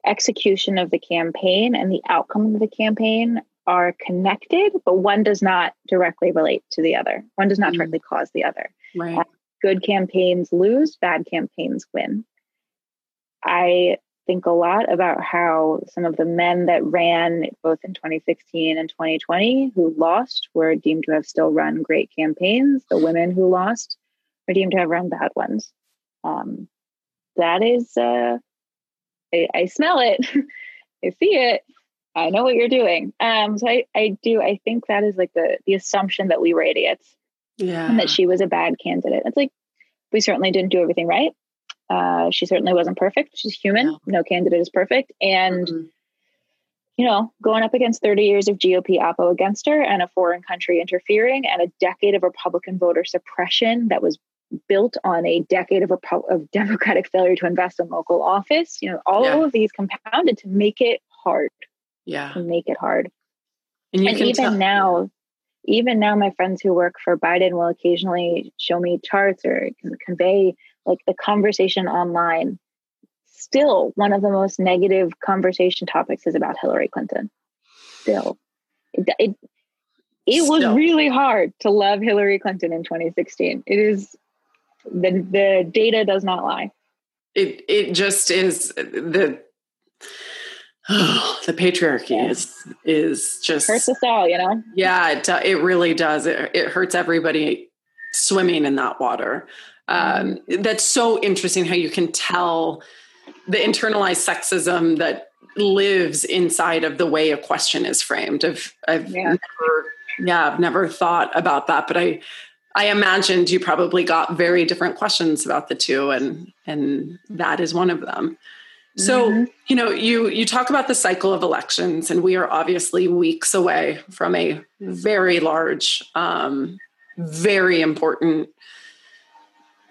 execution of the campaign and the outcome of the campaign are connected, but one does not directly relate to the other. One does not mm. directly cause the other. Right. Uh, good campaigns lose, bad campaigns win. I think a lot about how some of the men that ran both in 2016 and 2020 who lost were deemed to have still run great campaigns. The women who lost were deemed to have run bad ones. Um, that is, uh, I, I smell it, I see it, I know what you're doing. Um, so I, I do, I think that is like the the assumption that we were idiots. Yeah. And that she was a bad candidate. It's like we certainly didn't do everything right. Uh, she certainly wasn't perfect. She's human. No, no candidate is perfect. And mm-hmm. you know, going up against 30 years of GOP oppo against her and a foreign country interfering and a decade of Republican voter suppression that was built on a decade of, Repo- of Democratic failure to invest in local office, you know, all yeah. of these compounded to make it hard yeah can make it hard and, and even tell- now even now my friends who work for biden will occasionally show me charts or convey like the conversation online still one of the most negative conversation topics is about hillary clinton still it, it, it was really hard to love hillary clinton in 2016 it is the the data does not lie it it just is the Oh, the patriarchy yeah. is is just hurts us all, you know. Yeah, it it really does. It it hurts everybody swimming in that water. Um. That's so interesting how you can tell the internalized sexism that lives inside of the way a question is framed. I've I've yeah. never yeah I've never thought about that, but I I imagined you probably got very different questions about the two, and and that is one of them. So, mm-hmm. you know, you you talk about the cycle of elections, and we are obviously weeks away from a very large, um, very important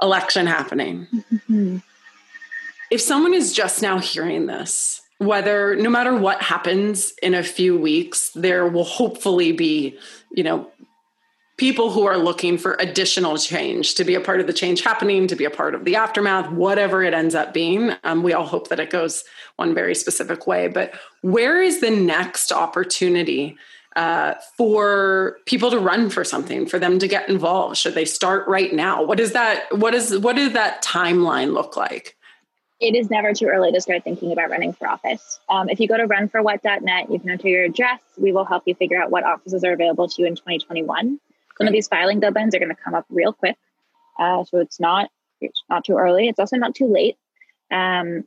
election happening. Mm-hmm. If someone is just now hearing this, whether no matter what happens in a few weeks, there will hopefully be, you know, people who are looking for additional change to be a part of the change happening, to be a part of the aftermath, whatever it ends up being. Um, we all hope that it goes one very specific way. But where is the next opportunity? Uh, for people to run for something, for them to get involved? Should they start right now? What is that? What is what does that timeline look like? It is never too early to start thinking about running for office. Um, if you go to runforwhat.net, you can enter your address. We will help you figure out what offices are available to you in 2021. Some of these filing deadlines are going to come up real quick. Uh, so it's not it's not too early. It's also not too late. Um,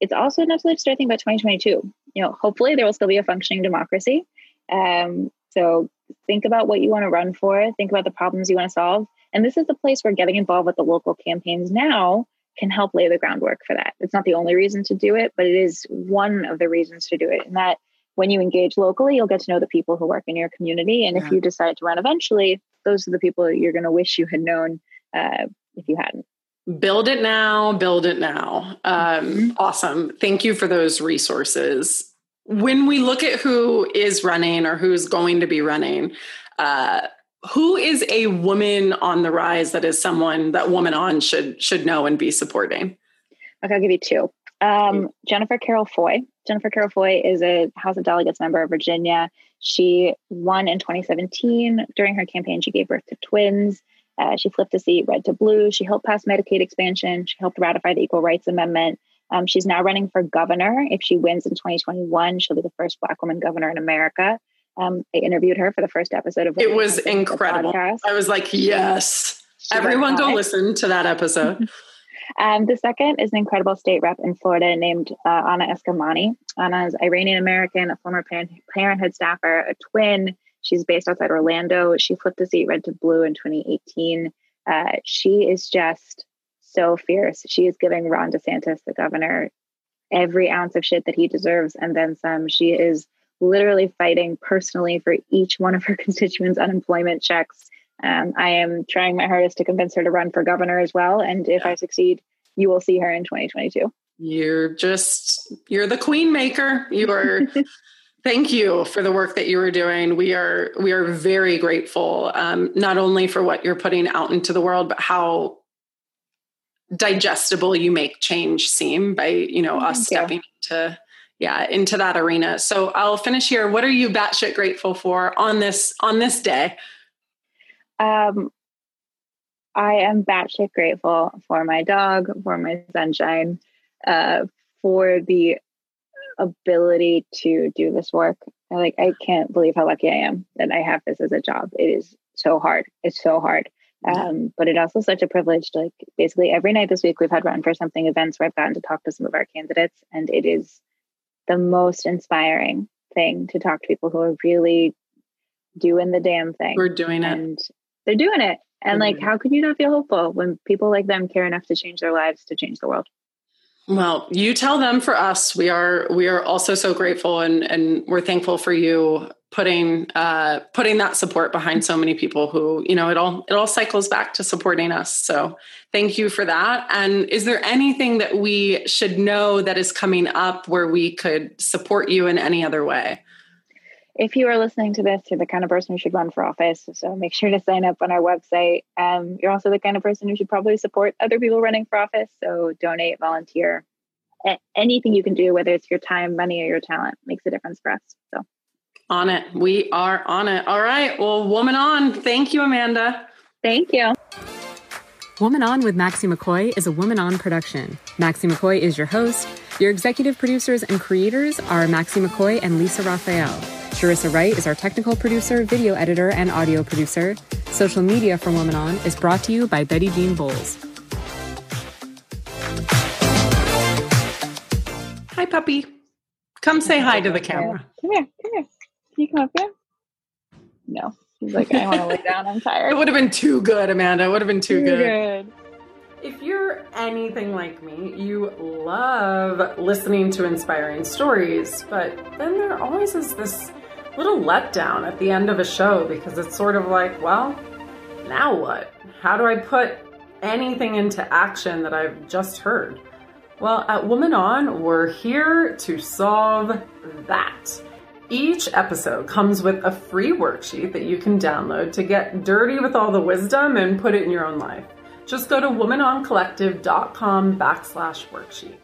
it's also not too late to start thinking about 2022. You know, hopefully there will still be a functioning democracy. Um, so think about what you want to run for. Think about the problems you want to solve. And this is the place where getting involved with the local campaigns now can help lay the groundwork for that. It's not the only reason to do it, but it is one of the reasons to do it. And that when you engage locally, you'll get to know the people who work in your community. And yeah. if you decide to run eventually, those are the people you're going to wish you had known uh, if you hadn't. Build it now, build it now. Um, mm-hmm. Awesome. Thank you for those resources. When we look at who is running or who's going to be running, uh, who is a woman on the rise that is someone that woman on should should know and be supporting? Okay, I'll give you two. Um, Jennifer Carroll Foy. Jennifer Carroll Foy is a House of Delegates member of Virginia. She won in 2017. During her campaign, she gave birth to twins. Uh, she flipped a seat red to blue. She helped pass Medicaid expansion. She helped ratify the Equal Rights Amendment. Um, she's now running for governor. If she wins in 2021, she'll be the first Black woman governor in America. Um, I interviewed her for the first episode of. It was incredible. I was like, yes. Everyone go listen to that episode. Um, the second is an incredible state rep in Florida named uh, Anna Eskamani. Anna is Iranian American, a former parent, Parenthood staffer, a twin. She's based outside Orlando. She flipped the seat red to blue in 2018. Uh, she is just so fierce. She is giving Ron DeSantis, the governor, every ounce of shit that he deserves and then some. She is literally fighting personally for each one of her constituents' unemployment checks. Um, I am trying my hardest to convince her to run for governor as well. And if I succeed, you will see her in 2022. You're just, you're the queen maker. You are. Thank you for the work that you are doing. We are we are very grateful, um, not only for what you're putting out into the world, but how digestible you make change seem by you know us stepping into yeah into that arena. So i'll finish here. What are you batshit grateful for on this on this day? Um i am batshit grateful for my dog for my sunshine uh for the ability to do this work. I, like i can't believe how lucky i am that i have this as a job. It is so hard. It's so hard um, but it also such a privilege. Like basically every night this week, we've had run for something events where I've gotten to talk to some of our candidates, and it is the most inspiring thing to talk to people who are really doing the damn thing. We're doing it, and they're doing it. And We're like, how could you not feel hopeful when people like them care enough to change their lives to change the world? Well, you tell them for us. We are we are also so grateful and and we're thankful for you putting uh, putting that support behind so many people who you know it all it all cycles back to supporting us. So thank you for that. And is there anything that we should know that is coming up where we could support you in any other way if you are listening to this you're the kind of person who should run for office so make sure to sign up on our website um, you're also the kind of person who should probably support other people running for office so donate volunteer anything you can do whether it's your time money or your talent makes a difference for us so on it. We are on it. All right. Well, Woman On. Thank you, Amanda. Thank you. Woman On with Maxie McCoy is a Woman On production. Maxie McCoy is your host. Your executive producers and creators are Maxie McCoy and Lisa Raphael. Sharissa Wright is our technical producer, video editor, and audio producer. Social media for Woman On is brought to you by Betty Jean Bowles. Hi, puppy. Come say hi to the camera. Come here. Come here. Can you come up here? No. He's like, I want to lay down. I'm tired. It would have been too good, Amanda. It would have been too, too good. good. If you're anything like me, you love listening to inspiring stories, but then there always is this little letdown at the end of a show because it's sort of like, well, now what? How do I put anything into action that I've just heard? Well, at Woman On, we're here to solve that. Each episode comes with a free worksheet that you can download to get dirty with all the wisdom and put it in your own life. Just go to womanoncollective.com backslash worksheet.